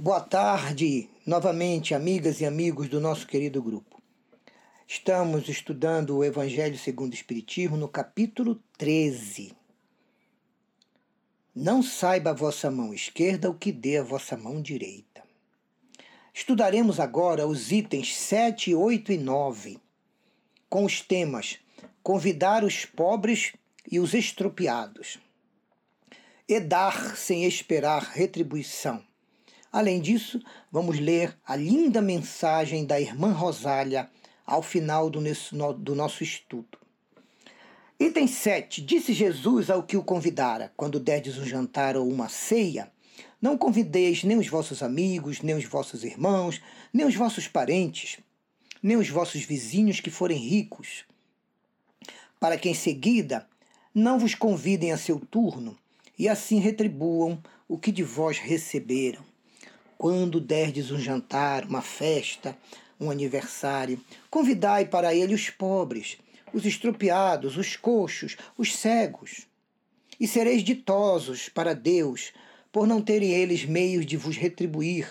Boa tarde, novamente, amigas e amigos do nosso querido grupo. Estamos estudando o Evangelho segundo o Espiritismo no capítulo 13. Não saiba a vossa mão esquerda o que dê a vossa mão direita. Estudaremos agora os itens 7, 8 e 9, com os temas Convidar os pobres e os estropiados, e dar sem esperar retribuição Além disso, vamos ler a linda mensagem da irmã Rosália ao final do, do nosso estudo. Item 7. Disse Jesus ao que o convidara: Quando derdes um jantar ou uma ceia, não convideis nem os vossos amigos, nem os vossos irmãos, nem os vossos parentes, nem os vossos vizinhos que forem ricos, para que em seguida não vos convidem a seu turno e assim retribuam o que de vós receberam. Quando derdes um jantar, uma festa, um aniversário, convidai para ele os pobres, os estropiados, os coxos, os cegos. E sereis ditosos para Deus, por não terem eles meios de vos retribuir,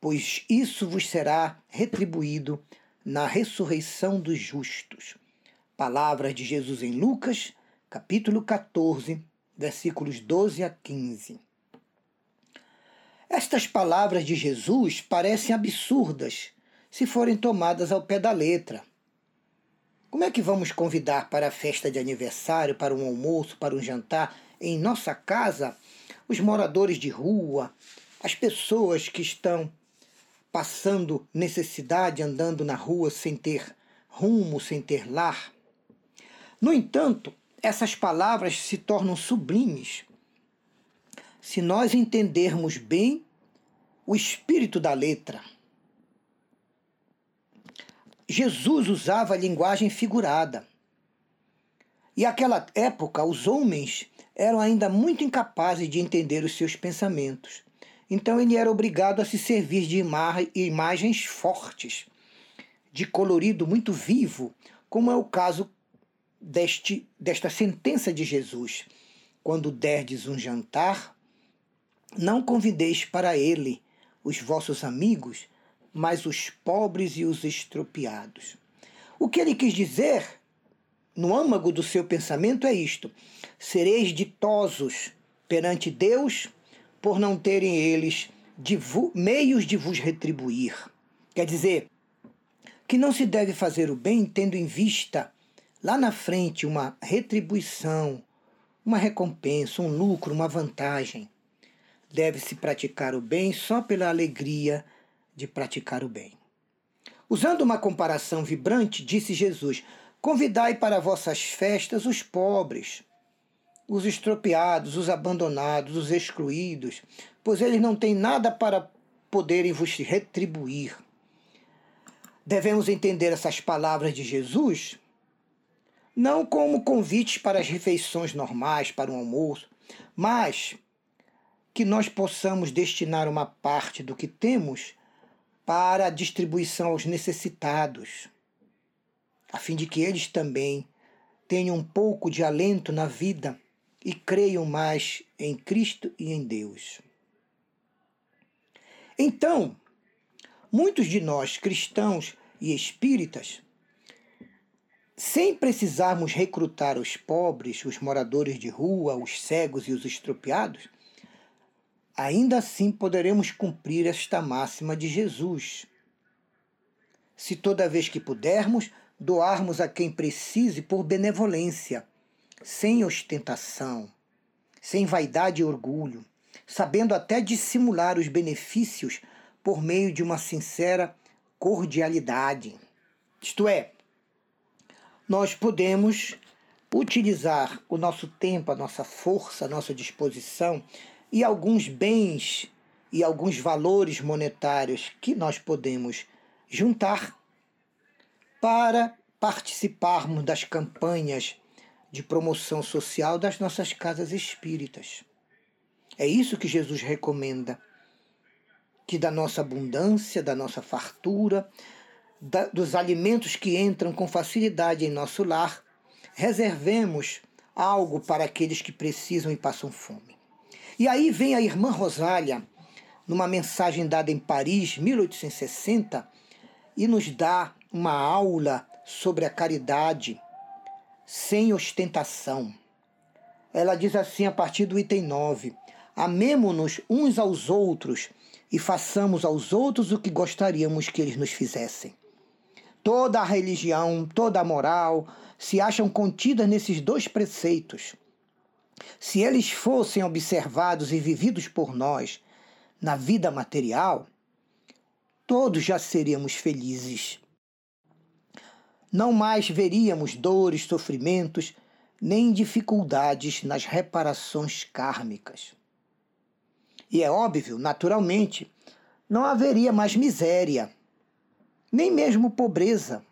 pois isso vos será retribuído na ressurreição dos justos. Palavras de Jesus em Lucas, capítulo 14, versículos 12 a 15. Estas palavras de Jesus parecem absurdas se forem tomadas ao pé da letra. Como é que vamos convidar para a festa de aniversário, para um almoço, para um jantar em nossa casa os moradores de rua, as pessoas que estão passando necessidade andando na rua sem ter rumo, sem ter lar? No entanto, essas palavras se tornam sublimes se nós entendermos bem o espírito da letra. Jesus usava a linguagem figurada. E naquela época, os homens eram ainda muito incapazes de entender os seus pensamentos. Então ele era obrigado a se servir de imagens fortes, de colorido muito vivo, como é o caso deste, desta sentença de Jesus. Quando derdes um jantar, não convideis para ele os vossos amigos, mas os pobres e os estropiados. O que ele quis dizer, no âmago do seu pensamento, é isto: sereis ditosos perante Deus por não terem eles de meios de vos retribuir. Quer dizer, que não se deve fazer o bem tendo em vista lá na frente uma retribuição, uma recompensa, um lucro, uma vantagem. Deve-se praticar o bem só pela alegria de praticar o bem. Usando uma comparação vibrante, disse Jesus: Convidai para vossas festas os pobres, os estropiados, os abandonados, os excluídos, pois eles não têm nada para poderem vos retribuir. Devemos entender essas palavras de Jesus não como convites para as refeições normais, para um almoço, mas que nós possamos destinar uma parte do que temos para a distribuição aos necessitados, a fim de que eles também tenham um pouco de alento na vida e creiam mais em Cristo e em Deus. Então, muitos de nós cristãos e espíritas, sem precisarmos recrutar os pobres, os moradores de rua, os cegos e os estropiados, ainda assim poderemos cumprir esta máxima de Jesus. Se toda vez que pudermos, doarmos a quem precise por benevolência, sem ostentação, sem vaidade e orgulho, sabendo até dissimular os benefícios por meio de uma sincera cordialidade. Isto é, nós podemos utilizar o nosso tempo, a nossa força, a nossa disposição e alguns bens e alguns valores monetários que nós podemos juntar para participarmos das campanhas de promoção social das nossas casas espíritas. É isso que Jesus recomenda. Que da nossa abundância, da nossa fartura, da, dos alimentos que entram com facilidade em nosso lar, reservemos algo para aqueles que precisam e passam fome. E aí vem a irmã Rosália numa mensagem dada em Paris, 1860, e nos dá uma aula sobre a caridade sem ostentação. Ela diz assim a partir do item 9: Amemo-nos uns aos outros e façamos aos outros o que gostaríamos que eles nos fizessem. Toda a religião, toda a moral se acham contidas nesses dois preceitos. Se eles fossem observados e vividos por nós na vida material, todos já seríamos felizes. Não mais veríamos dores, sofrimentos, nem dificuldades nas reparações kármicas. E é óbvio, naturalmente, não haveria mais miséria, nem mesmo pobreza,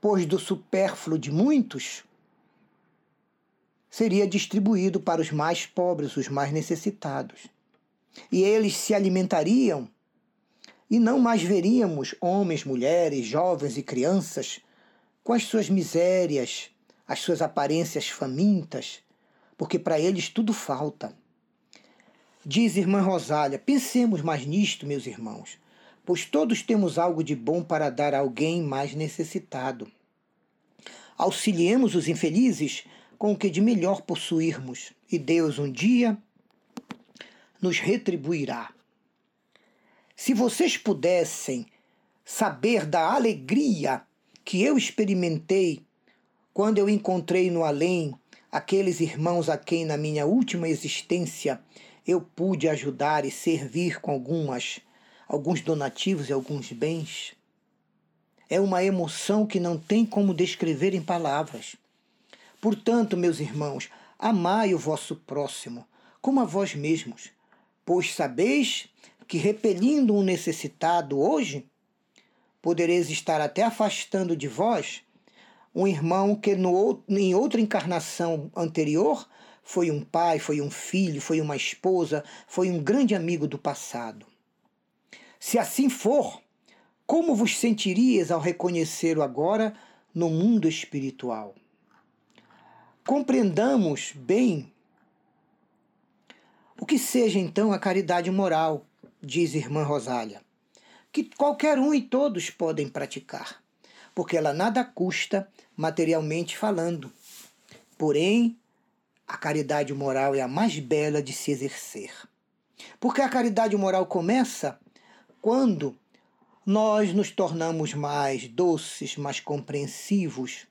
pois do supérfluo de muitos seria distribuído para os mais pobres, os mais necessitados. E eles se alimentariam, e não mais veríamos homens, mulheres, jovens e crianças com as suas misérias, as suas aparências famintas, porque para eles tudo falta. Diz irmã Rosália: pensemos mais nisto, meus irmãos, pois todos temos algo de bom para dar a alguém mais necessitado. Auxiliemos os infelizes com o que de melhor possuirmos, e Deus um dia nos retribuirá. Se vocês pudessem saber da alegria que eu experimentei quando eu encontrei no além aqueles irmãos a quem na minha última existência eu pude ajudar e servir com algumas alguns donativos e alguns bens. É uma emoção que não tem como descrever em palavras. Portanto, meus irmãos, amai o vosso próximo como a vós mesmos, pois sabeis que repelindo um necessitado hoje, podereis estar até afastando de vós um irmão que no, em outra encarnação anterior foi um pai, foi um filho, foi uma esposa, foi um grande amigo do passado. Se assim for, como vos sentirias ao reconhecer-o agora no mundo espiritual? Compreendamos bem o que seja então a caridade moral, diz irmã Rosália que qualquer um e todos podem praticar, porque ela nada custa materialmente falando. Porém, a caridade moral é a mais bela de se exercer. Porque a caridade moral começa quando nós nos tornamos mais doces, mais compreensivos,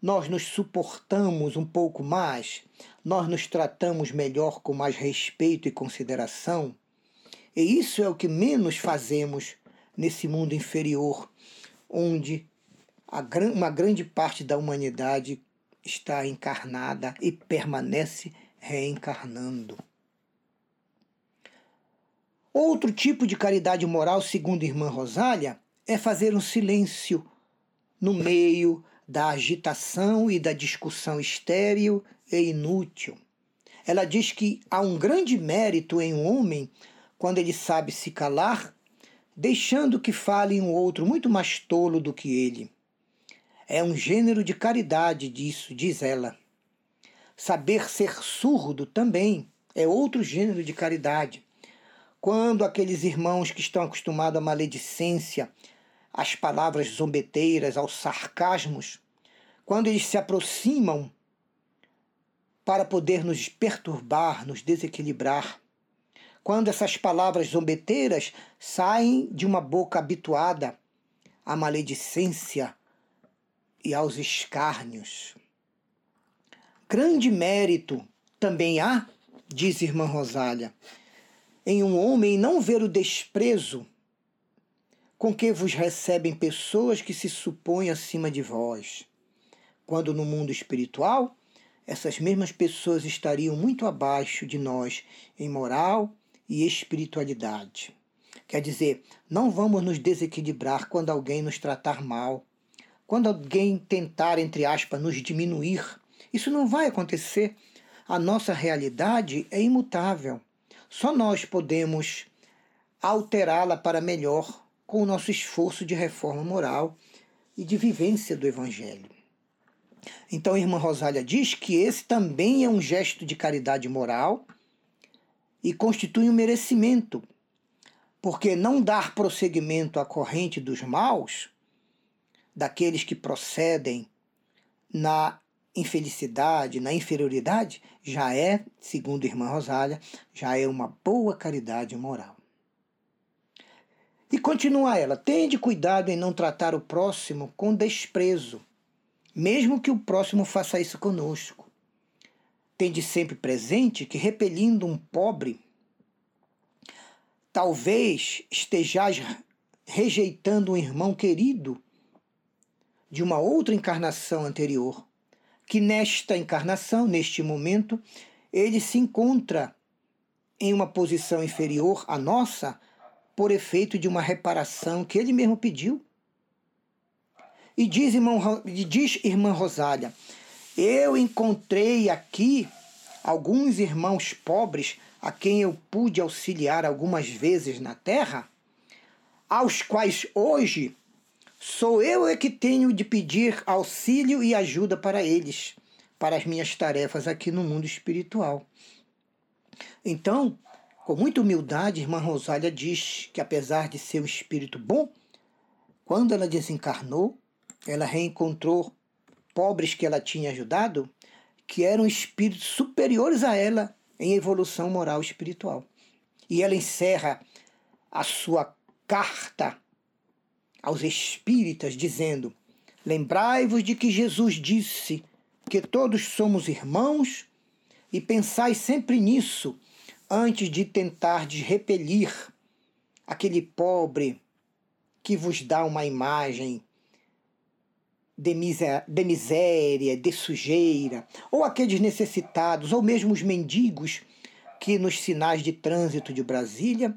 nós nos suportamos um pouco mais, nós nos tratamos melhor com mais respeito e consideração. E isso é o que menos fazemos nesse mundo inferior, onde uma grande parte da humanidade está encarnada e permanece reencarnando. Outro tipo de caridade moral, segundo a irmã Rosália, é fazer um silêncio no meio da agitação e da discussão estéril e inútil. Ela diz que há um grande mérito em um homem quando ele sabe se calar deixando que fale um outro muito mais tolo do que ele. É um gênero de caridade disso, diz ela. Saber ser surdo também é outro gênero de caridade. Quando aqueles irmãos que estão acostumados à maledicência, às palavras zombeteiras, aos sarcasmos, quando eles se aproximam para poder nos perturbar, nos desequilibrar, quando essas palavras zombeteiras saem de uma boca habituada à maledicência e aos escárnios. Grande mérito também há, diz irmã Rosália, em um homem não ver o desprezo com que vos recebem pessoas que se supõem acima de vós, quando no mundo espiritual essas mesmas pessoas estariam muito abaixo de nós em moral, e espiritualidade. Quer dizer, não vamos nos desequilibrar quando alguém nos tratar mal, quando alguém tentar, entre aspas, nos diminuir. Isso não vai acontecer. A nossa realidade é imutável. Só nós podemos alterá-la para melhor com o nosso esforço de reforma moral e de vivência do Evangelho. Então, a irmã Rosália diz que esse também é um gesto de caridade moral e constitui um merecimento porque não dar prosseguimento à corrente dos maus, daqueles que procedem na infelicidade, na inferioridade, já é, segundo a irmã Rosália, já é uma boa caridade moral. E continua ela: tende cuidado em não tratar o próximo com desprezo, mesmo que o próximo faça isso conosco. Tende sempre presente que, repelindo um pobre, talvez estejais rejeitando um irmão querido de uma outra encarnação anterior, que nesta encarnação, neste momento, ele se encontra em uma posição inferior à nossa por efeito de uma reparação que ele mesmo pediu. E diz, irmão, diz irmã Rosália, eu encontrei aqui alguns irmãos pobres a quem eu pude auxiliar algumas vezes na terra, aos quais hoje sou eu é que tenho de pedir auxílio e ajuda para eles, para as minhas tarefas aqui no mundo espiritual. Então, com muita humildade, irmã Rosália diz que, apesar de ser um espírito bom, quando ela desencarnou, ela reencontrou pobres que ela tinha ajudado, que eram espíritos superiores a ela em evolução moral e espiritual. E ela encerra a sua carta aos espíritas dizendo: Lembrai-vos de que Jesus disse que todos somos irmãos e pensai sempre nisso antes de tentar de repelir aquele pobre que vos dá uma imagem de, de miséria, de sujeira, ou aqueles necessitados, ou mesmo os mendigos que nos sinais de trânsito de Brasília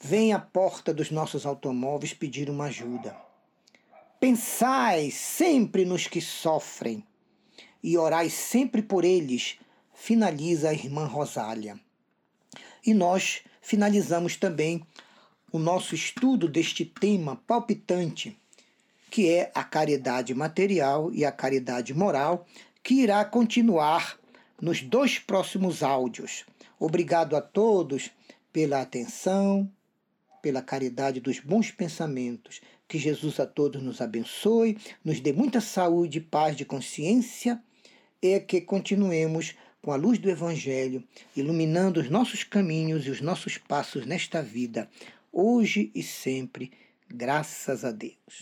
vêm à porta dos nossos automóveis pedir uma ajuda. Pensai sempre nos que sofrem e orai sempre por eles, finaliza a irmã Rosália. E nós finalizamos também o nosso estudo deste tema palpitante, que é a caridade material e a caridade moral, que irá continuar nos dois próximos áudios. Obrigado a todos pela atenção, pela caridade dos bons pensamentos. Que Jesus a todos nos abençoe, nos dê muita saúde paz de consciência e que continuemos com a luz do Evangelho, iluminando os nossos caminhos e os nossos passos nesta vida, hoje e sempre, graças a Deus.